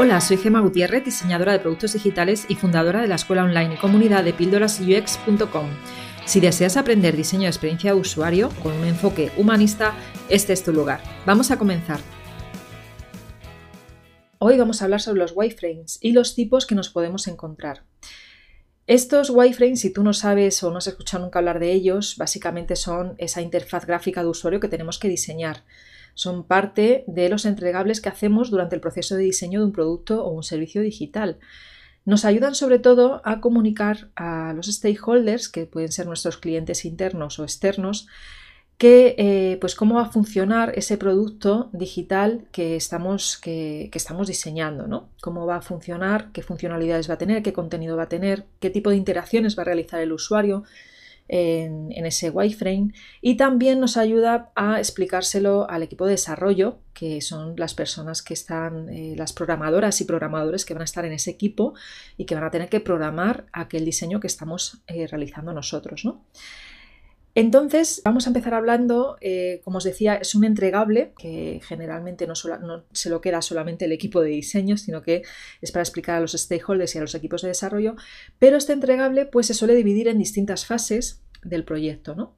Hola, soy Gema Gutiérrez, diseñadora de productos digitales y fundadora de la escuela online y comunidad de píldorasux.com. Si deseas aprender diseño de experiencia de usuario con un enfoque humanista, este es tu lugar. Vamos a comenzar. Hoy vamos a hablar sobre los wireframes y los tipos que nos podemos encontrar. Estos wireframes, si tú no sabes o no has escuchado nunca hablar de ellos, básicamente son esa interfaz gráfica de usuario que tenemos que diseñar son parte de los entregables que hacemos durante el proceso de diseño de un producto o un servicio digital. Nos ayudan sobre todo a comunicar a los stakeholders, que pueden ser nuestros clientes internos o externos, que, eh, pues cómo va a funcionar ese producto digital que estamos, que, que estamos diseñando, ¿no? Cómo va a funcionar, qué funcionalidades va a tener, qué contenido va a tener, qué tipo de interacciones va a realizar el usuario, en, ese wireframe y también nos ayuda a explicárselo al equipo de desarrollo, que son las personas que están, eh, las programadoras y programadores que van a estar en ese equipo y que van a tener que programar aquel diseño que estamos eh, realizando nosotros. ¿no? Entonces, vamos a empezar hablando, eh, como os decía, es un entregable que generalmente no, no, se lo queda solamente el equipo de diseño, sino que es para explicar a los stakeholders y a los equipos de desarrollo, pero este entregable pues, se suele dividir en distintas fases del proyecto. ¿no?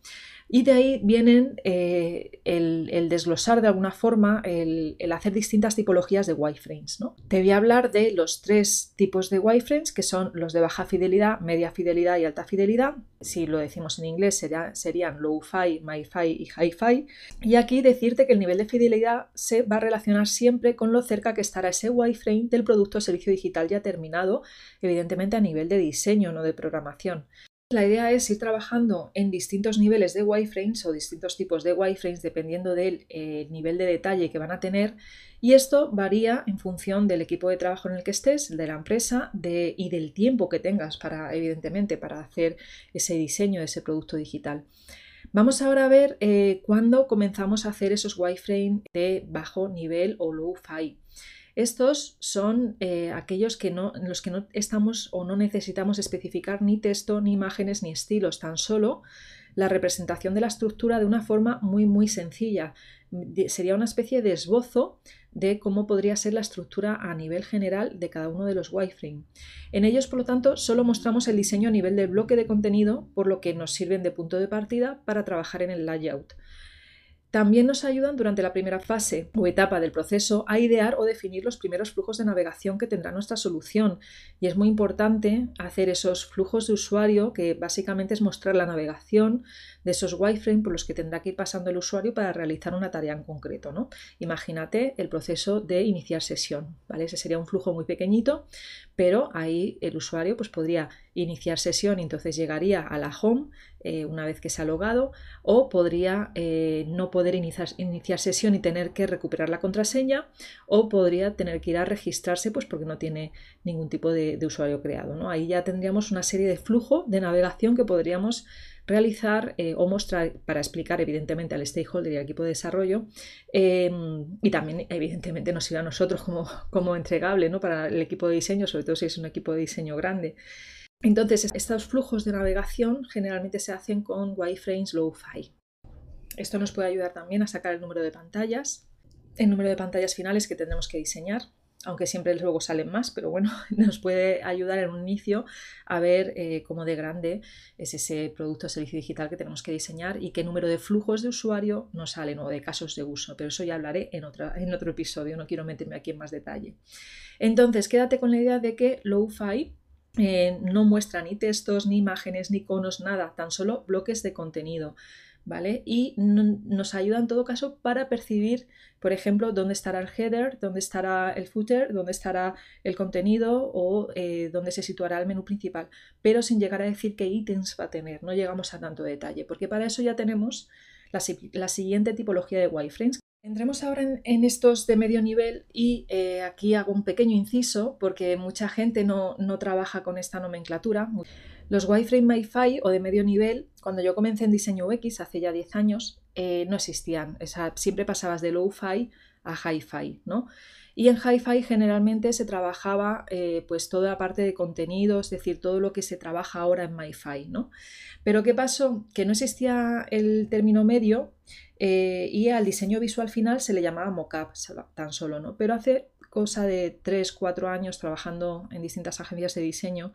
Y de ahí vienen eh, el, desglosar de alguna forma, el, hacer distintas tipologías de wireframes. ¿no? Te voy a hablar de los tres tipos de wireframes, que son los de baja fidelidad, media fidelidad y alta fidelidad. Si lo decimos en inglés serían low-fi, mi-fi y hi-fi. Y aquí decirte que el nivel de fidelidad se va a relacionar siempre con lo cerca que estará ese wireframe del producto o servicio digital ya terminado, evidentemente a nivel de diseño, no de programación. La idea es ir trabajando en distintos niveles de wireframes o distintos tipos de wireframes dependiendo del eh, nivel de detalle que van a tener y esto varía en función del equipo de trabajo en el que estés, de la empresa y del tiempo que tengas para, evidentemente, para hacer ese diseño de ese producto digital. Vamos ahora a ver eh, cuándo comenzamos a hacer esos wireframes de bajo nivel o low-fi. Estos son eh, aquellos que no, en los que no estamos o no necesitamos especificar ni texto, ni imágenes, ni estilos, tan solo la representación de la estructura de una forma muy muy sencilla. Sería una especie de esbozo de cómo podría ser la estructura a nivel general de cada uno de los wireframe. En ellos, por lo tanto, solo mostramos el diseño a nivel del bloque de contenido, por lo que nos sirven de punto de partida para trabajar en el layout. También nos ayudan durante la primera fase o etapa del proceso a idear o definir los primeros flujos de navegación que tendrá nuestra solución. Y es muy importante hacer esos flujos de usuario, que básicamente es mostrar la navegación de esos wireframes por los que tendrá que ir pasando el usuario para realizar una tarea en concreto. ¿no? Imagínate el proceso de iniciar sesión. ¿vale? Ese sería un flujo muy pequeñito, pero ahí el usuario pues, podría iniciar sesión y entonces llegaría a la home eh, una vez que se ha logado o podría eh, no poder iniciar, iniciar, sesión y tener que recuperar la contraseña o podría tener que ir a registrarse pues porque no tiene ningún tipo de, usuario creado. ¿no? Ahí ya tendríamos una serie de flujo de navegación que podríamos realizar eh, o mostrar para explicar evidentemente al stakeholder y al equipo de desarrollo em, y también evidentemente nos sirve a nosotros como, como entregable ¿no? para el equipo de diseño, sobre todo si es un equipo de diseño grande. Entonces, estos flujos de navegación generalmente se hacen con wireframes low-fi. Esto nos puede ayudar también a sacar el número de pantallas, el número de pantallas finales que tendremos que diseñar, aunque siempre luego salen más, pero bueno, nos puede ayudar en un inicio a ver eh, cómo de grande es ese producto o servicio digital que tenemos que diseñar y qué número de flujos de usuario nos salen o de casos de uso, pero eso ya hablaré en, otro episodio, no quiero meterme aquí en más detalle. Entonces, quédate con la idea de que low-fi eh, no muestra ni textos, ni imágenes, ni iconos, nada, tan solo bloques de contenido. Y nos ayuda en todo caso para percibir, por ejemplo, dónde estará el header, dónde estará el footer, dónde estará el contenido o eh, dónde se situará el menú principal, pero sin llegar a decir qué ítems va a tener, no llegamos a tanto detalle, porque para eso ya tenemos la, la siguiente tipología de wireframes, Entremos ahora en, estos de medio nivel y eh, aquí hago un pequeño inciso porque mucha gente no, trabaja con esta nomenclatura. Los wireframe MiFi o de medio nivel, cuando yo comencé en diseño UX hace ya 10 años, eh, no existían. siempre pasabas de low-fi a hi-fi, ¿no? Y en hi-fi generalmente se trabajaba eh, pues toda la parte de contenido, es decir, todo lo que se trabaja ahora en MiFi, ¿no? Pero ¿qué pasó? Que no existía el término medio eh, y al diseño visual final se le llamaba mockup tan solo, ¿no? Pero hace cosa de 3, 4 años trabajando en distintas agencias de diseño,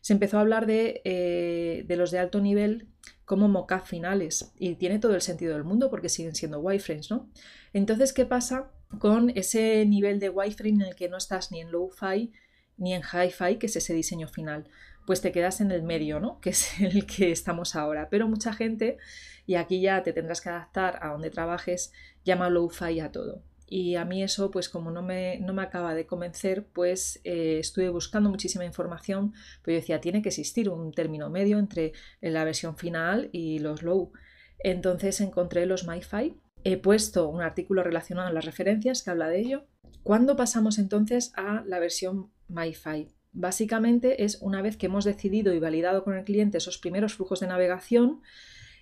se empezó a hablar de, eh, de los de alto nivel como mockup finales y tiene todo el sentido del mundo porque siguen siendo wireframes, ¿no? Entonces, ¿qué pasa con ese nivel de wireframe en el que no estás ni en low-fi ni en hi-fi, que es ese diseño final? Pues te quedas en el medio, ¿no? Que es el que estamos ahora. Pero mucha gente, y aquí ya te tendrás que adaptar a donde trabajes, llama low-fi a todo y a mí eso pues como no me, no me acaba de convencer pues eh, estuve buscando muchísima información pero yo decía tiene que existir un término medio entre la versión final y los low entonces encontré los MyFi he puesto un artículo relacionado a las referencias que habla de ello ¿cuándo pasamos entonces a la versión MyFi? Básicamente es una vez que hemos decidido y validado con el cliente esos primeros flujos de navegación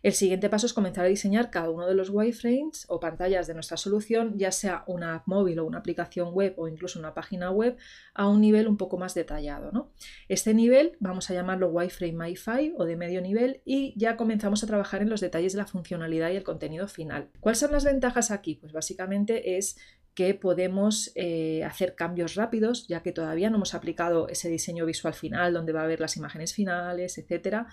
el siguiente paso es comenzar a diseñar cada uno de los wireframes o pantallas de nuestra solución, ya sea una app móvil o una aplicación web o incluso una página web, a un nivel un poco más detallado. ¿no? Este nivel vamos a llamarlo wireframe MyFi o de medio nivel y ya comenzamos a trabajar en los detalles de la funcionalidad y el contenido final. ¿Cuáles son las ventajas aquí? Pues básicamente es que podemos eh, hacer cambios rápidos, ya que todavía no hemos aplicado ese diseño visual final donde va a haber las imágenes finales, etcétera.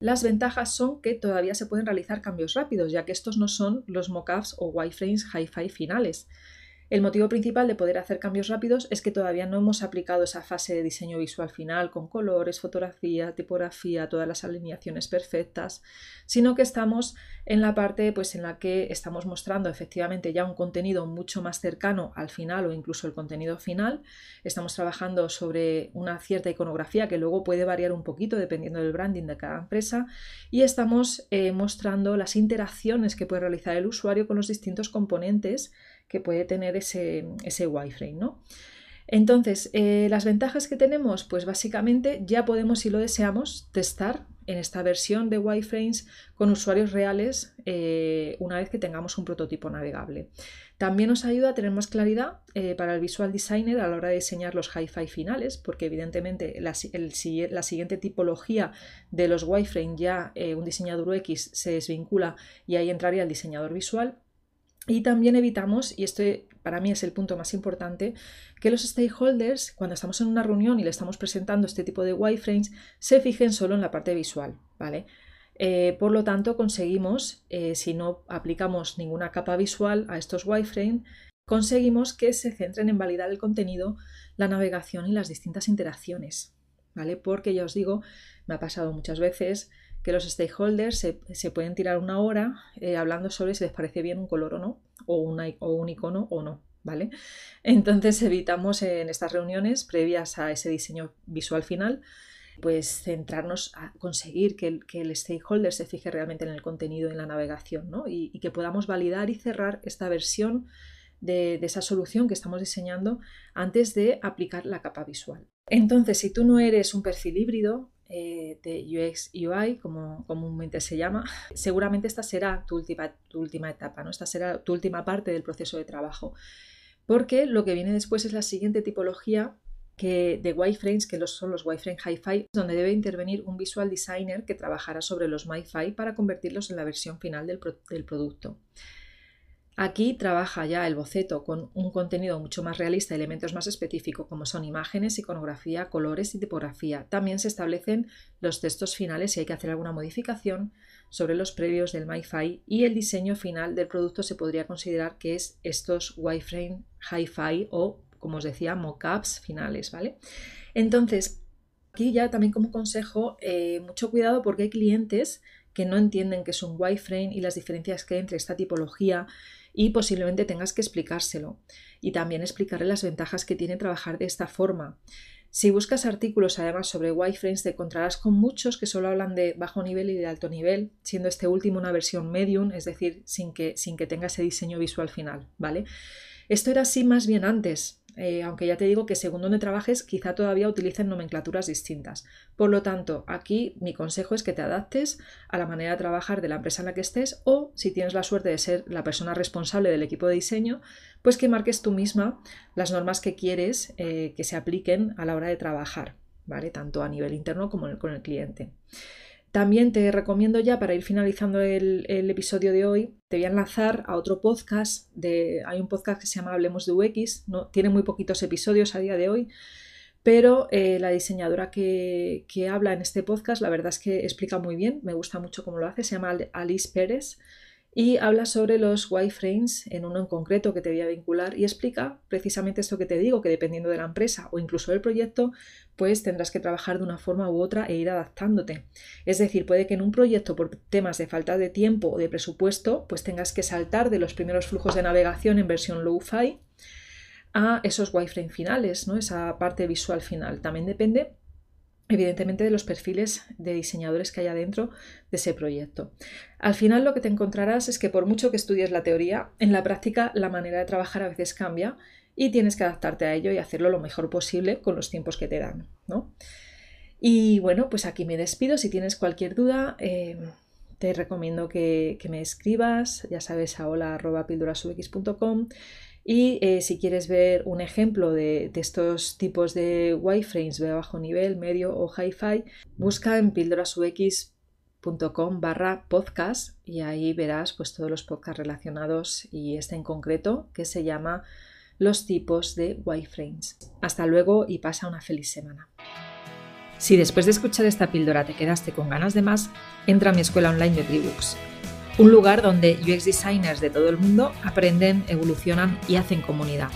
Las ventajas son que todavía se pueden realizar cambios rápidos, ya que estos no son los mockups o wireframes hi-fi finales. El motivo principal de poder hacer cambios rápidos es que todavía no hemos aplicado esa fase de diseño visual final con colores, fotografía, tipografía, todas las alineaciones perfectas, sino que estamos en la parte pues, en la que estamos mostrando efectivamente ya un contenido mucho más cercano al final o incluso el contenido final. Estamos trabajando sobre una cierta iconografía que luego puede variar un poquito dependiendo del branding de cada empresa y estamos eh, mostrando las interacciones que puede realizar el usuario con los distintos componentes que puede tener ese, ese wireframe. ¿no? Entonces, eh, las ventajas que tenemos, pues básicamente ya podemos, si lo deseamos, testar en esta versión de wireframes con usuarios reales eh, una vez que tengamos un prototipo navegable. También nos ayuda a tener más claridad eh, para el visual designer a la hora de diseñar los hi-fi finales, porque evidentemente la, la, siguiente tipología de los wireframes ya un diseñador UX se desvincula y ahí entraría el diseñador visual. Y también evitamos, y esto para mí es el punto más importante, que los stakeholders, cuando estamos en una reunión y le estamos presentando este tipo de wireframes, se fijen solo en la parte visual, ¿vale? Eh, por lo tanto, conseguimos, eh, si no aplicamos ninguna capa visual a estos wireframes, conseguimos que se centren en validar el contenido, la navegación y las distintas interacciones, ¿vale? Porque ya os digo, me ha pasado muchas veces que los stakeholders se, pueden tirar una hora eh, hablando sobre si les parece bien un color o no, o, o un icono o no. ¿Vale? Entonces evitamos en estas reuniones previas a ese diseño visual final, pues centrarnos a conseguir que el, que el stakeholder se fije realmente en el contenido, en la navegación, ¿no? y, que podamos validar y cerrar esta versión de, de, esa solución que estamos diseñando antes de aplicar la capa visual. Entonces, si tú no eres un perfil híbrido, eh, de UX UI, como comúnmente se llama, seguramente esta será tu última, tu última etapa, ¿no? esta será tu última parte del proceso de trabajo. Porque lo que viene después es la siguiente tipología que, de wireframes, que son los wireframes Hi-Fi, donde debe intervenir un visual designer que trabajará sobre los MiFi para convertirlos en la versión final del producto. Aquí trabaja ya el boceto con un contenido mucho más realista, elementos más específicos como son imágenes, iconografía, colores y tipografía. También se establecen los textos finales si hay que hacer alguna modificación sobre los previos del MyFi y el diseño final del producto se podría considerar que es estos wireframe hi-fi o, como os decía, mockups finales, ¿vale? Entonces, aquí ya también como consejo, eh, mucho cuidado porque hay clientes que no entienden que es un wireframe y las diferencias que hay entre esta tipología y posiblemente tengas que explicárselo y también explicarle las ventajas que tiene trabajar de esta forma. Si buscas artículos además sobre wireframes te encontrarás con muchos que solo hablan de bajo nivel y de alto nivel, siendo este último una versión medium, es decir, sin que, sin que tenga ese diseño visual final, ¿vale? Esto era así más bien antes, eh, aunque ya te digo que según donde trabajes, quizá todavía utilicen nomenclaturas distintas. Por lo tanto, aquí mi consejo es que te adaptes a la manera de trabajar de la empresa en la que estés o, si tienes la suerte de ser la persona responsable del equipo de diseño, pues que marques tú misma las normas que quieres eh, que se apliquen a la hora de trabajar, ¿vale? Tanto a nivel interno como con el cliente. También te recomiendo ya para ir finalizando el, episodio de hoy, te voy a enlazar a otro podcast. De, hay un podcast que se llama Hablemos de UX, ¿no? tiene muy poquitos episodios a día de hoy, pero eh, la diseñadora que, que, habla en este podcast, la verdad es que explica muy bien, me gusta mucho cómo lo hace, se llama Alice Pérez y habla sobre los wireframes en uno en concreto que te voy a vincular y explica precisamente esto que te digo, que dependiendo de la empresa o incluso del proyecto, pues tendrás que trabajar de una forma u otra e ir adaptándote. Es decir, puede que en un proyecto por temas de falta de tiempo o de presupuesto, pues tengas que saltar de los primeros flujos de navegación en versión low-fi a esos wireframe finales, ¿no? esa parte visual final. También depende evidentemente de los perfiles de diseñadores que haya dentro de ese proyecto. Al final lo que te encontrarás es que por mucho que estudies la teoría, en la práctica la manera de trabajar a veces cambia y tienes que adaptarte a ello y hacerlo lo mejor posible con los tiempos que te dan. Y bueno, pues aquí me despido. Si tienes cualquier duda, eh, te recomiendo que, me escribas, ya sabes, a hola.pildurasubx.com y eh, si quieres ver un ejemplo de, estos tipos de wireframes de bajo nivel, medio o hi-fi, busca en pildorasux.com barra podcast y ahí verás pues, todos los podcasts relacionados y este en concreto que se llama Los tipos de wireframes. Hasta luego y pasa una feliz semana. Si después de escuchar esta píldora te quedaste con ganas de más, entra a mi escuela online de Tribooks un lugar donde UX designers de todo el mundo aprenden, evolucionan y hacen comunidad.